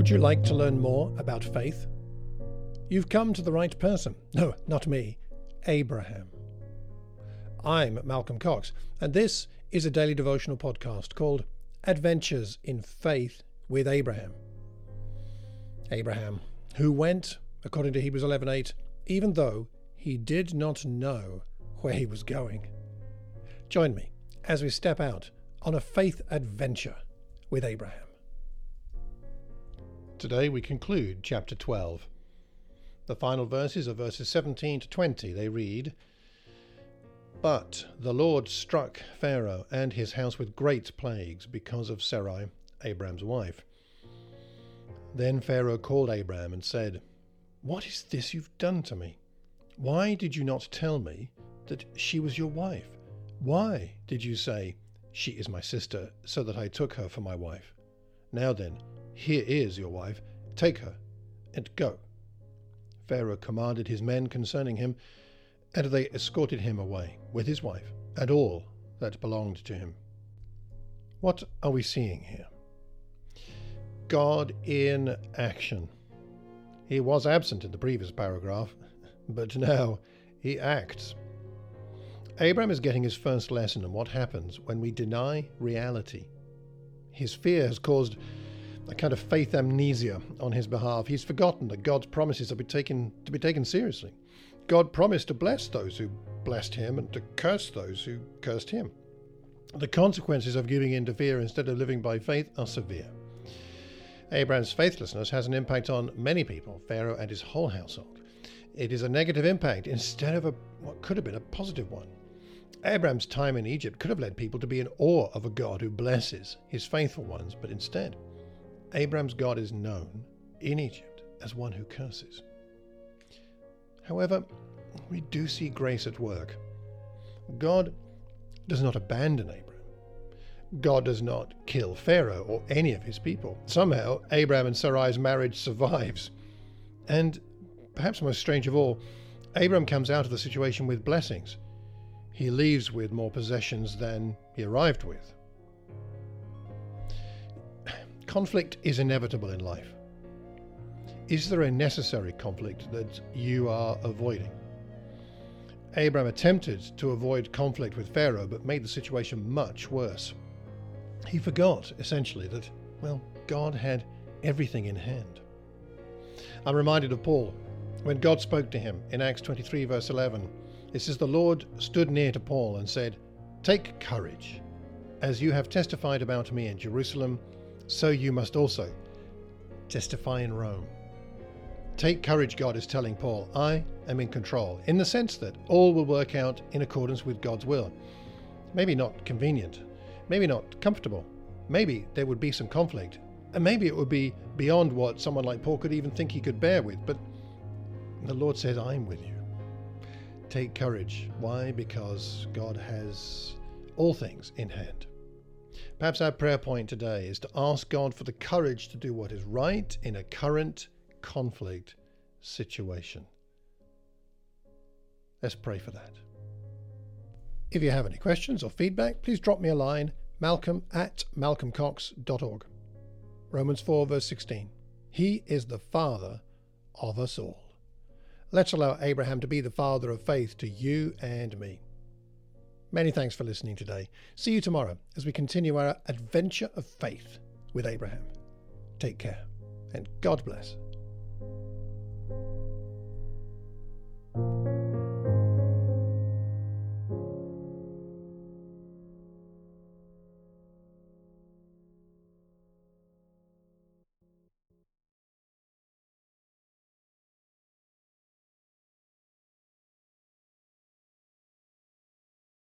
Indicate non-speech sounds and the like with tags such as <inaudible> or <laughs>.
Would you like to learn more about faith? You've come to the right person. No, not me, Abraham. I'm Malcolm Cox, and this is a daily devotional podcast called Adventures in Faith with Abraham. Abraham, who went, according to Hebrews 11:8, even though he did not know where he was going. Join me as we step out on a faith adventure with Abraham. Today we conclude chapter 12. The final verses are verses 17 to 20. They read But the Lord struck Pharaoh and his house with great plagues because of Sarai, Abram's wife. Then Pharaoh called Abram and said, What is this you've done to me? Why did you not tell me that she was your wife? Why did you say, She is my sister, so that I took her for my wife? Now then, here is your wife, take her, and go. Pharaoh commanded his men concerning him, and they escorted him away with his wife and all that belonged to him. What are we seeing here? God in action. He was absent in the previous paragraph, <laughs> but now he acts. Abraham is getting his first lesson on what happens when we deny reality. His fear has caused a kind of faith amnesia on his behalf. He's forgotten that God's promises are be taken, to be taken seriously. God promised to bless those who blessed him and to curse those who cursed him. The consequences of giving in to fear instead of living by faith are severe. Abraham's faithlessness has an impact on many people, Pharaoh and his whole household. It is a negative impact instead of a, what could have been a positive one. Abraham's time in Egypt could have led people to be in awe of a God who blesses his faithful ones, but instead, Abraham's God is known in Egypt as one who curses. However, we do see grace at work. God does not abandon Abraham. God does not kill Pharaoh or any of his people. Somehow, Abraham and Sarai's marriage survives. And perhaps most strange of all, Abraham comes out of the situation with blessings. He leaves with more possessions than he arrived with. Conflict is inevitable in life. Is there a necessary conflict that you are avoiding? Abraham attempted to avoid conflict with Pharaoh, but made the situation much worse. He forgot, essentially, that, well, God had everything in hand. I'm reminded of Paul when God spoke to him in Acts 23, verse 11. It says, The Lord stood near to Paul and said, Take courage. As you have testified about me in Jerusalem, so you must also testify in Rome. Take courage, God is telling Paul. I am in control, in the sense that all will work out in accordance with God's will. Maybe not convenient, maybe not comfortable, maybe there would be some conflict, and maybe it would be beyond what someone like Paul could even think he could bear with, but the Lord says, I'm with you. Take courage. Why? Because God has all things in hand. Perhaps our prayer point today is to ask God for the courage to do what is right in a current conflict situation. Let's pray for that. If you have any questions or feedback, please drop me a line malcolm at malcolmcox.org. Romans 4, verse 16. He is the Father of us all. Let's allow Abraham to be the father of faith to you and me. Many thanks for listening today. See you tomorrow as we continue our adventure of faith with Abraham. Take care and God bless.